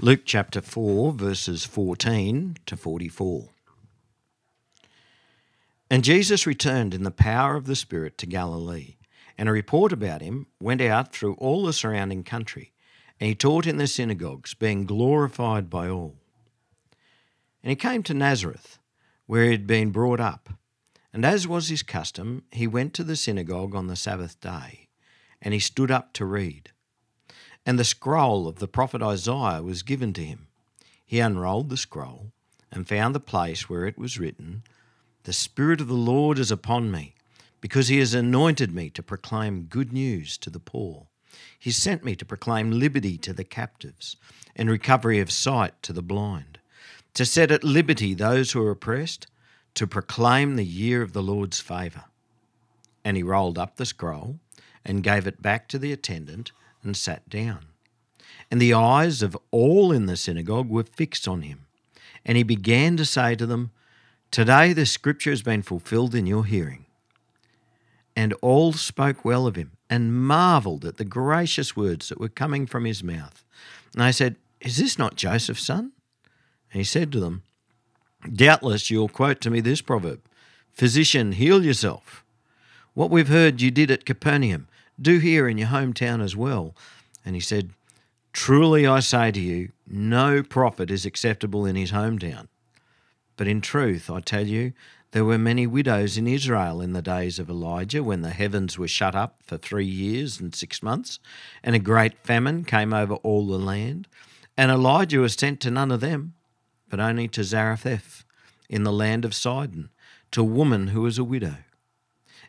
Luke chapter 4, verses 14 to 44. And Jesus returned in the power of the Spirit to Galilee, and a report about him went out through all the surrounding country, and he taught in the synagogues, being glorified by all. And he came to Nazareth, where he had been brought up. And as was his custom, he went to the synagogue on the Sabbath day, and he stood up to read. And the scroll of the prophet Isaiah was given to him. He unrolled the scroll and found the place where it was written, The Spirit of the Lord is upon me, because he has anointed me to proclaim good news to the poor. He sent me to proclaim liberty to the captives and recovery of sight to the blind, to set at liberty those who are oppressed, to proclaim the year of the Lord's favour. And he rolled up the scroll and gave it back to the attendant and sat down. And the eyes of all in the synagogue were fixed on him. And he began to say to them, Today the scripture has been fulfilled in your hearing. And all spoke well of him and marvelled at the gracious words that were coming from his mouth. And they said, Is this not Joseph's son? And he said to them, Doubtless you'll quote to me this proverb Physician, heal yourself. What we've heard you did at Capernaum, do here in your hometown as well. And he said, Truly I say to you, no prophet is acceptable in his hometown. But in truth, I tell you, there were many widows in Israel in the days of Elijah when the heavens were shut up for three years and six months, and a great famine came over all the land. And Elijah was sent to none of them, but only to Zarephath in the land of Sidon, to a woman who was a widow.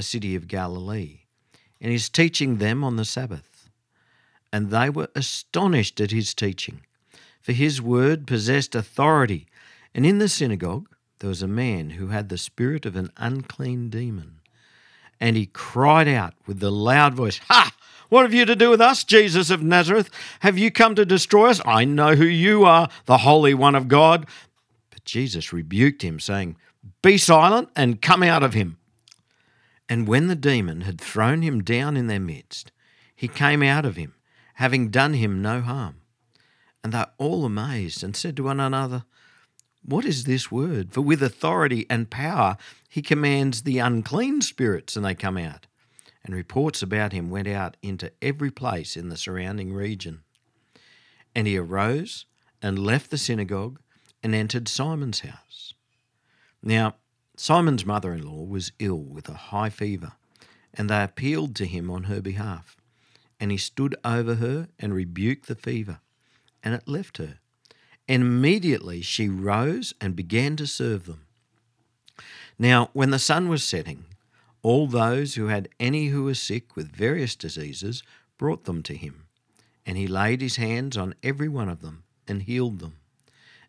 a city of Galilee, and he's teaching them on the Sabbath. And they were astonished at his teaching, for his word possessed authority. And in the synagogue there was a man who had the spirit of an unclean demon. And he cried out with a loud voice, Ha! What have you to do with us, Jesus of Nazareth? Have you come to destroy us? I know who you are, the Holy One of God. But Jesus rebuked him, saying, Be silent and come out of him. And when the demon had thrown him down in their midst, he came out of him, having done him no harm. And they all amazed and said to one another, What is this word? For with authority and power he commands the unclean spirits, and they come out. And reports about him went out into every place in the surrounding region. And he arose and left the synagogue and entered Simon's house. Now, Simon's mother in law was ill with a high fever, and they appealed to him on her behalf. And he stood over her and rebuked the fever, and it left her. And immediately she rose and began to serve them. Now, when the sun was setting, all those who had any who were sick with various diseases brought them to him. And he laid his hands on every one of them and healed them.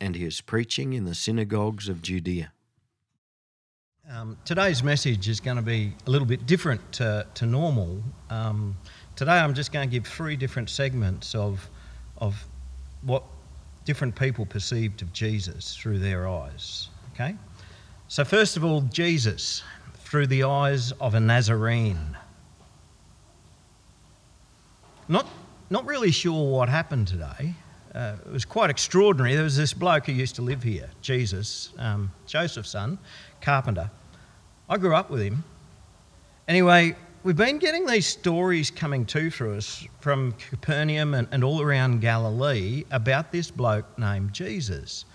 and he is preaching in the synagogues of Judea. Um, today's message is going to be a little bit different to, to normal. Um, today, I'm just going to give three different segments of, of what different people perceived of Jesus through their eyes. Okay? So, first of all, Jesus through the eyes of a Nazarene. Not, not really sure what happened today uh, it was quite extraordinary. There was this bloke who used to live here, Jesus, um, Joseph's son, carpenter. I grew up with him. Anyway, we've been getting these stories coming to through us from Capernaum and, and all around Galilee about this bloke named Jesus.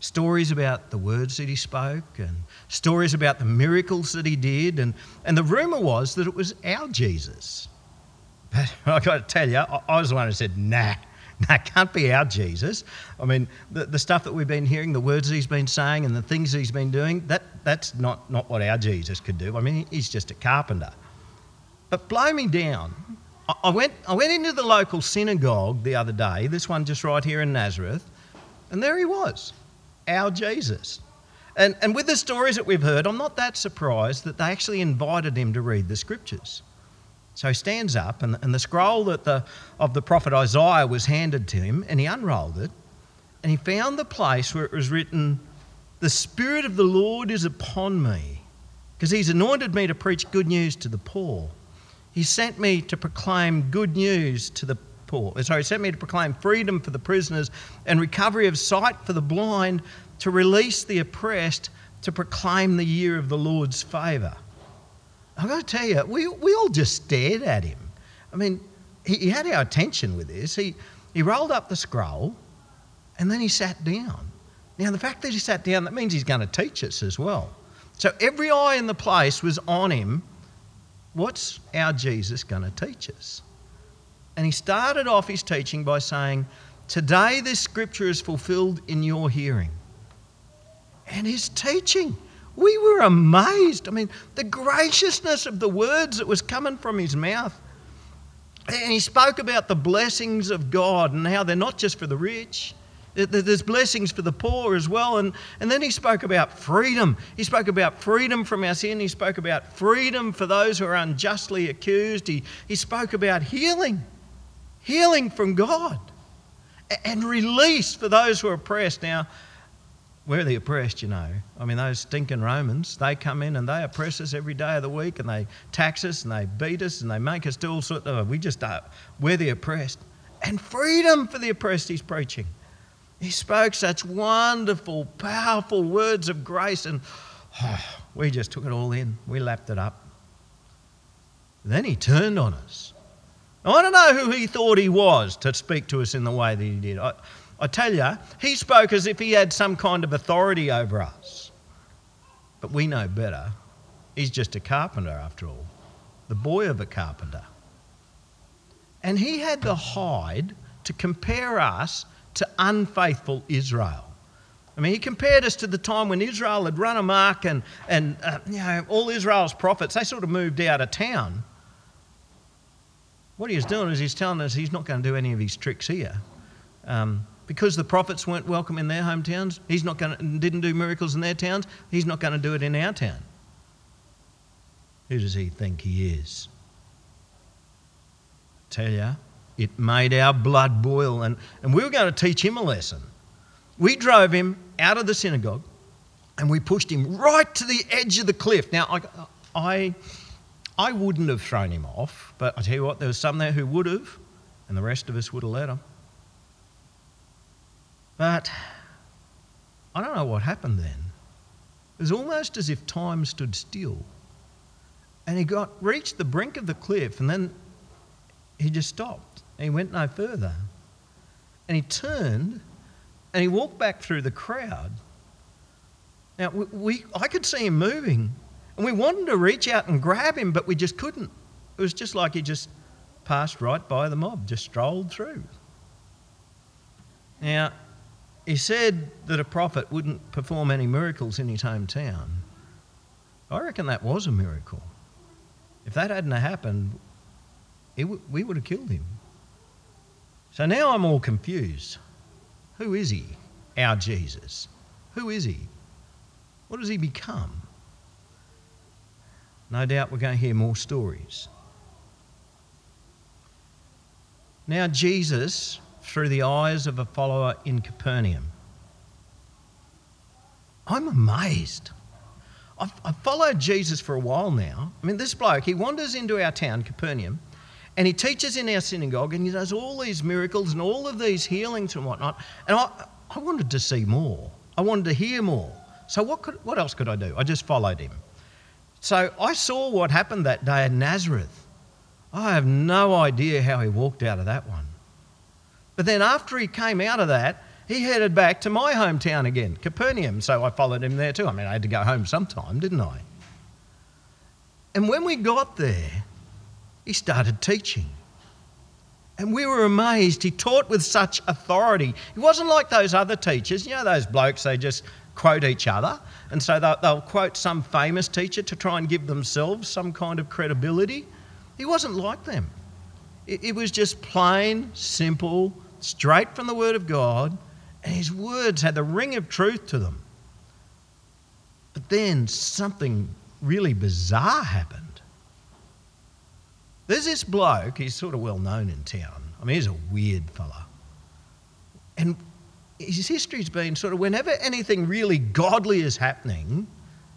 Stories about the words that he spoke and stories about the miracles that he did. And, and the rumour was that it was our Jesus. But I've got to tell you, I, I was the one who said, nah, that can't be our Jesus. I mean, the, the stuff that we've been hearing, the words he's been saying, and the things he's been doing, that, that's not, not what our Jesus could do. I mean, he's just a carpenter. But blow me down. I, I went, I went into the local synagogue the other day, this one just right here in Nazareth, and there he was, our Jesus. And, and with the stories that we've heard, I'm not that surprised that they actually invited him to read the scriptures. So he stands up, and, and the scroll that the, of the prophet Isaiah was handed to him, and he unrolled it, and he found the place where it was written, The Spirit of the Lord is upon me, because he's anointed me to preach good news to the poor. He sent me to proclaim good news to the poor. Uh, sorry, he sent me to proclaim freedom for the prisoners and recovery of sight for the blind, to release the oppressed, to proclaim the year of the Lord's favour. I've got to tell you, we, we all just stared at him. I mean, he, he had our attention with this. He, he rolled up the scroll and then he sat down. Now, the fact that he sat down, that means he's going to teach us as well. So every eye in the place was on him. What's our Jesus going to teach us? And he started off his teaching by saying, Today this scripture is fulfilled in your hearing. And his teaching we were amazed. I mean, the graciousness of the words that was coming from his mouth. And he spoke about the blessings of God and how they're not just for the rich, there's blessings for the poor as well. And, and then he spoke about freedom. He spoke about freedom from our sin. He spoke about freedom for those who are unjustly accused. He, he spoke about healing, healing from God, and release for those who are oppressed. Now, we're the oppressed, you know. I mean, those stinking Romans, they come in and they oppress us every day of the week and they tax us and they beat us and they make us do all sorts of, we just are, we're the oppressed. And freedom for the oppressed, he's preaching. He spoke such wonderful, powerful words of grace and oh, we just took it all in. We lapped it up. Then he turned on us. I don't know who he thought he was to speak to us in the way that he did. I, I tell you, he spoke as if he had some kind of authority over us. But we know better. He's just a carpenter, after all, the boy of a carpenter. And he had the hide to compare us to unfaithful Israel. I mean, he compared us to the time when Israel had run amok and, and uh, you know, all Israel's prophets, they sort of moved out of town. What he was doing is he's telling us he's not going to do any of his tricks here. Um, because the prophets weren't welcome in their hometowns, he's not going to, didn't do miracles in their towns, he's not going to do it in our town. Who does he think he is? I tell you, it made our blood boil, and, and we were going to teach him a lesson. We drove him out of the synagogue and we pushed him right to the edge of the cliff. Now, I, I, I wouldn't have thrown him off, but I tell you what, there was some there who would have, and the rest of us would have let him. But I don't know what happened then. It was almost as if time stood still. And he got reached the brink of the cliff and then he just stopped. he went no further. And he turned and he walked back through the crowd. Now, we, we, I could see him moving, and we wanted to reach out and grab him, but we just couldn't. It was just like he just passed right by the mob, just strolled through. Now, he said that a prophet wouldn't perform any miracles in his hometown. I reckon that was a miracle. If that hadn't happened, w- we would have killed him. So now I'm all confused. Who is he, our Jesus? Who is he? What does he become? No doubt we're going to hear more stories. Now, Jesus through the eyes of a follower in Capernaum. I'm amazed. I've, I've, followed Jesus for a while now. I mean, this bloke, he wanders into our town, Capernaum, and he teaches in our synagogue and he does all these miracles and all of these healings and whatnot. And I, I wanted to see more. I wanted to hear more. So, what, could, what else could I do? I just followed him. So I saw what happened that day at Nazareth. I have no idea how he walked out of that one. But then after he came out of that, he headed back to my hometown again, Capernaum. So I followed him there too. I mean, I had to go home sometime, didn't I? And when we got there, he started teaching. And we were amazed. He taught with such authority. He wasn't like those other teachers. You know, those blokes, they just quote each other. And so they'll, they'll, quote some famous teacher to try and give themselves some kind of credibility. He wasn't like them. It, it was just plain, simple, straight from the Word of God. And his words had the ring of truth to them. But then something really bizarre happened. There's this bloke, he's sort of well known in town. I mean, he's a weird fella. And his history's been sort of whenever anything really godly is happening,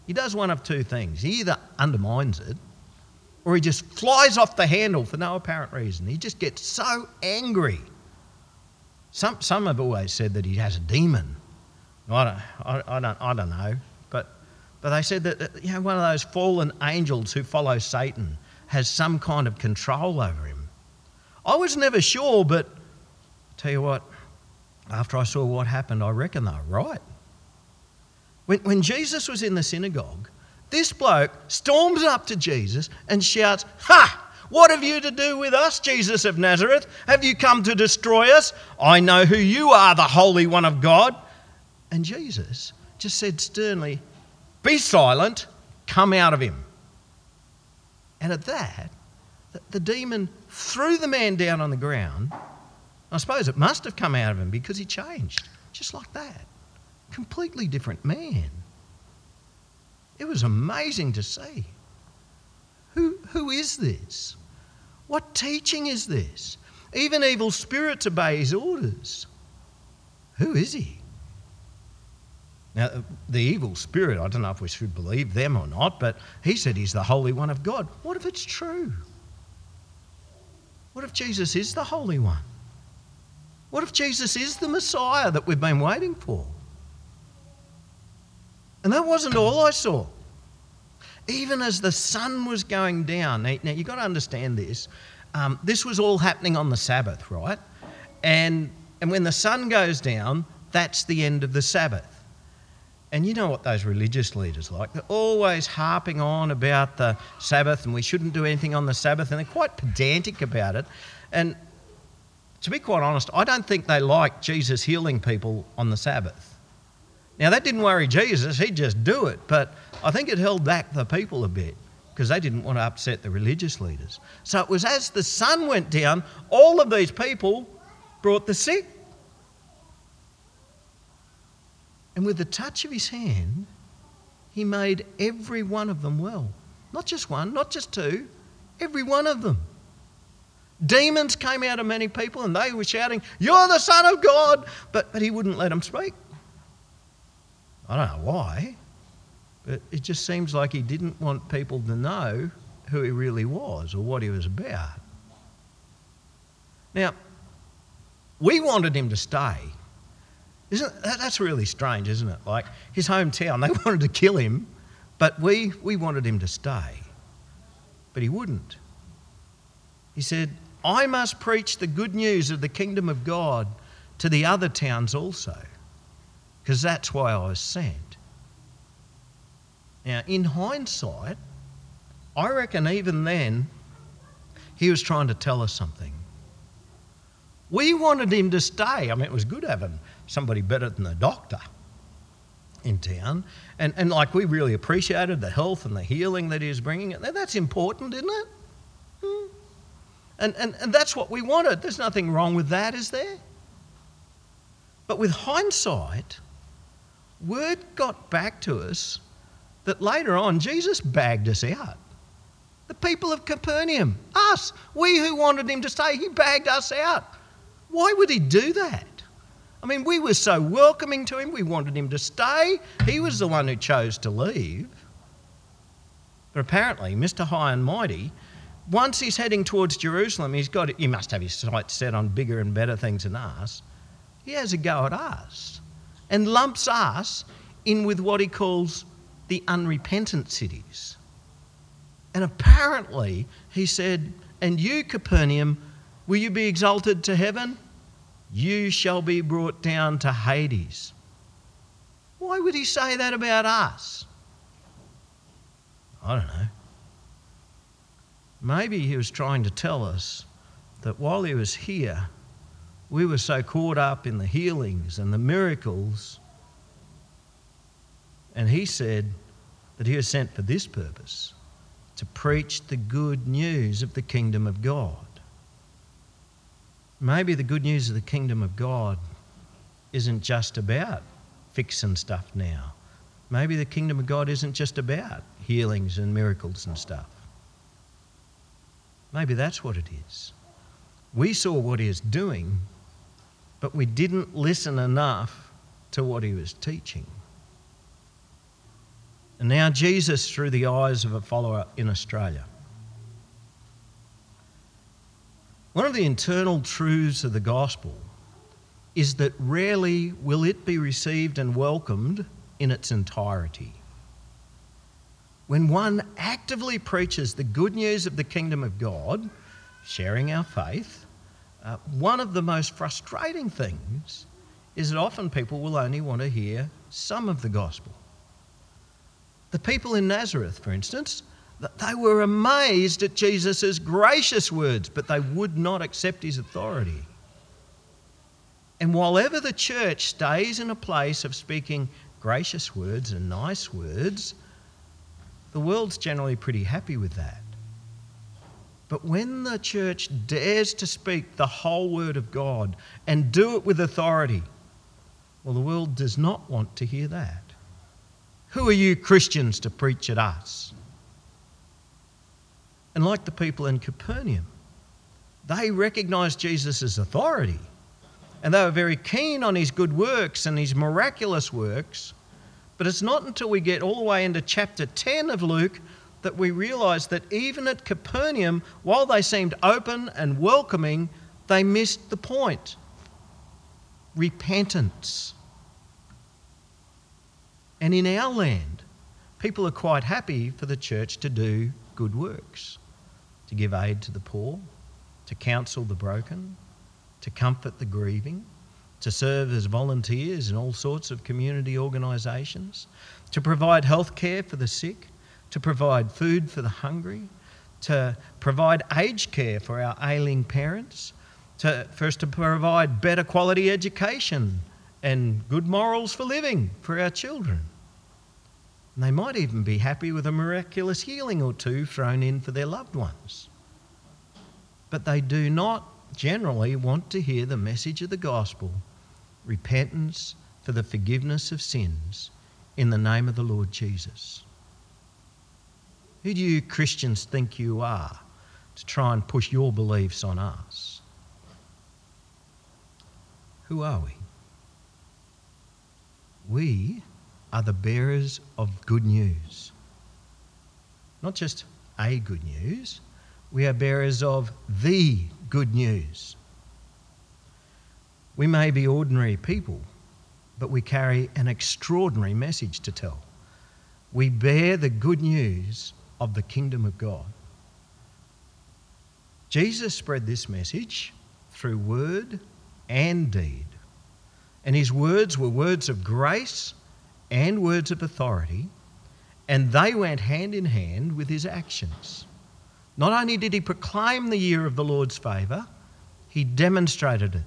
he does one of two things. He either undermines it or he just flies off the handle for no apparent reason. He just gets so angry. Some, some have always said that he has a demon. I don't, I, I don't, I don't know. But, but they said that you know, one of those fallen angels who follow Satan has some kind of control over him. I was never sure, but I'll tell you what, after I saw what happened, I reckon they're right. When, when Jesus was in the synagogue, this bloke storms up to Jesus and shouts, Ha! What have you to do with us, Jesus of Nazareth? Have you come to destroy us? I know who you are, the Holy One of God. And Jesus just said sternly, Be silent, come out of him. And at that, the demon threw the man down on the ground. I suppose it must have come out of him because he changed, just like that. Completely different man. It was amazing to see. Who, who is this? What teaching is this? Even evil spirits obey his orders. Who is he? Now, the evil spirit, I don't know if we should believe them or not, but he said he's the Holy One of God. What if it's true? What if Jesus is the Holy One? What if Jesus is the Messiah that we've been waiting for? And that wasn't all I saw. Even as the sun was going down, now, you've got to understand this. Um, this was all happening on the Sabbath, right? And, and when the sun goes down, that's the end of the Sabbath. And you know what those religious leaders like? They're always harping on about the Sabbath and we shouldn't do anything on the Sabbath, and they're quite pedantic about it. And to be quite honest, I don't think they like Jesus healing people on the Sabbath. Now, that didn't worry Jesus, he'd just do it, but I think it held back the people a bit because they didn't want to upset the religious leaders. So it was as the sun went down, all of these people brought the sick And with the touch of his hand, he made every one of them well. Not just one, not just two, every one of them. Demons came out of many people and they were shouting, You're the Son of God! But, but he wouldn't let them speak. I don't know why, but it just seems like he didn't want people to know who he really was or what he was about. Now, we wanted him to stay isn't that, that's really strange, isn't it? Like his hometown, they wanted to kill him, but we, we wanted him to stay. But he wouldn't. He said, I must preach the good news of the kingdom of God to the other towns also, because that's why I was sent. Now, in hindsight, I reckon even then he was trying to tell us something. We wanted him to stay. I mean, it was good having somebody better than the doctor in town. And, and like we really appreciated the health and the healing that he was bringing. That's important, isn't it? Hmm. And, and, and that's what we wanted. There's nothing wrong with that, is there? But with hindsight, word got back to us that later on Jesus bagged us out. The people of Capernaum, us, we who wanted him to stay, he bagged us out. Why would he do that? I mean, we were so welcoming to him, we wanted him to stay. He was the one who chose to leave. But apparently, Mr. High and Mighty, once he's heading towards Jerusalem, he's got he must have his sights set on bigger and better things than us. He has a go at us and lumps us in with what he calls the unrepentant cities. And apparently, he said, And you, Capernaum, will you be exalted to heaven? You shall be brought down to Hades. Why would he say that about us? I don't know. Maybe he was trying to tell us that while he was here, we were so caught up in the healings and the miracles. And he said that he was sent for this purpose to preach the good news of the kingdom of God. Maybe the good news of the kingdom of God isn't just about fixing stuff now. Maybe the kingdom of God isn't just about healings and miracles and stuff. Maybe that's what it is. We saw what he was doing, but we didn't listen enough to what he was teaching. And now, Jesus, through the eyes of a follower in Australia. One of the internal truths of the gospel is that rarely will it be received and welcomed in its entirety. When one actively preaches the good news of the kingdom of God, sharing our faith, uh, one of the most frustrating things is that often people will only want to hear some of the gospel. The people in Nazareth, for instance, they were amazed at Jesus' gracious words, but they would not accept his authority. And while ever the church stays in a place of speaking gracious words and nice words, the world's generally pretty happy with that. But when the church dares to speak the whole word of God and do it with authority, well, the world does not want to hear that. Who are you Christians to preach at us? And like the people in Capernaum, they recognized Jesus' authority and they were very keen on his good works and his miraculous works. But it's not until we get all the way into chapter 10 of Luke that we realize that even at Capernaum, while they seemed open and welcoming, they missed the point repentance. And in our land, people are quite happy for the church to do good works, to give aid to the poor, to counsel the broken, to comfort the grieving, to serve as volunteers in all sorts of community organisations, to provide health care for the sick, to provide food for the hungry, to provide aged care for our ailing parents, to, for us to provide better quality education and good morals for living for our children. And they might even be happy with a miraculous healing or two thrown in for their loved ones. But they do not generally want to hear the message of the gospel repentance for the forgiveness of sins in the name of the Lord Jesus. Who do you Christians think you are to try and push your beliefs on us? Who are we? We are the bearers of good news. Not just a good news, we are bearers of the good news. We may be ordinary people, but we carry an extraordinary message to tell. We bear the good news of the kingdom of God. Jesus spread this message through word and deed. And his words were words of grace and words of authority, and they went hand in hand with his actions. Not only did he proclaim the year of the Lord's favour, he demonstrated it.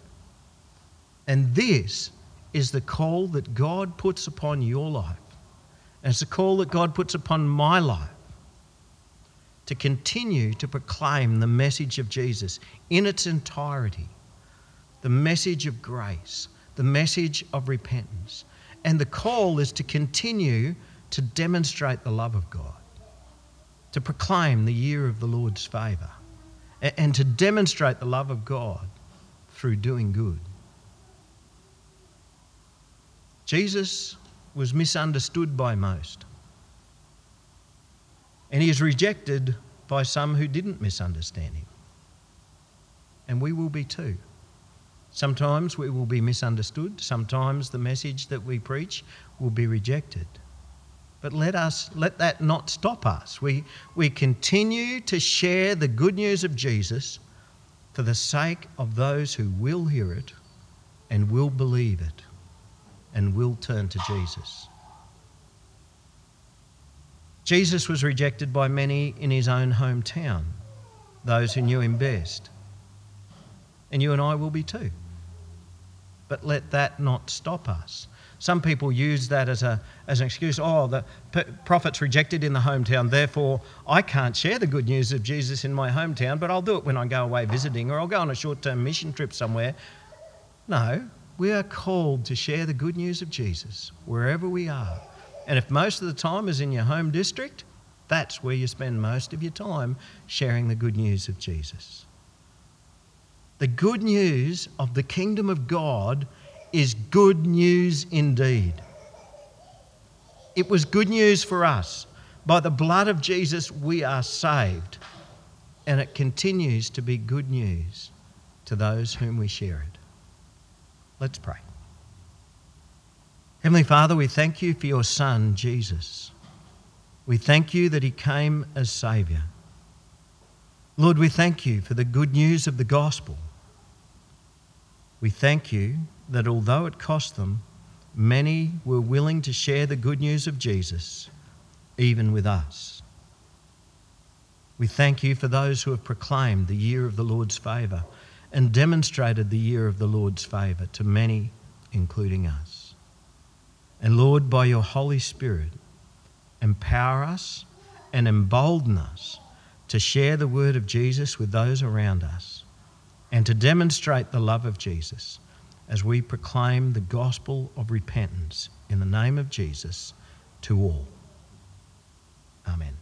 And this is the call that God puts upon your life. And it's a call that God puts upon my life to continue to proclaim the message of Jesus in its entirety the message of grace, the message of repentance. And the call is to continue to demonstrate the love of God to proclaim the year of the Lord's favour and to demonstrate the love of God through doing good. Jesus was misunderstood by most, and he is rejected by some who didn't misunderstand him. And we will be too. Sometimes we will be misunderstood, sometimes the message that we preach will be rejected. But let us let that not stop us. We, we continue to share the good news of Jesus for the sake of those who will hear it and will believe it and will turn to Jesus. Jesus was rejected by many in his own hometown, those who knew him best. And you and I will be too. But let that not stop us. Some people use that as, a, as an excuse. Oh, the prophet's rejected in the hometown, therefore I can't share the good news of Jesus in my hometown, but I'll do it when I go away visiting or I'll go on a short term mission trip somewhere. No, we are called to share the good news of Jesus wherever we are. And if most of the time is in your home district, that's where you spend most of your time sharing the good news of Jesus. The good news of the kingdom of God is good news indeed. It was good news for us. By the blood of Jesus, we are saved. And it continues to be good news to those whom we share it. Let's pray. Heavenly Father, we thank you for your Son, Jesus. We thank you that he came as Saviour. Lord, we thank you for the good news of the gospel. We thank you that although it cost them, many were willing to share the good news of Jesus, even with us. We thank you for those who have proclaimed the year of the Lord's favour and demonstrated the year of the Lord's favour to many, including us. And Lord, by your Holy Spirit, empower us and embolden us to share the word of Jesus with those around us and to demonstrate the love of Jesus as we proclaim the gospel of repentance in the name of Jesus to all. Amen.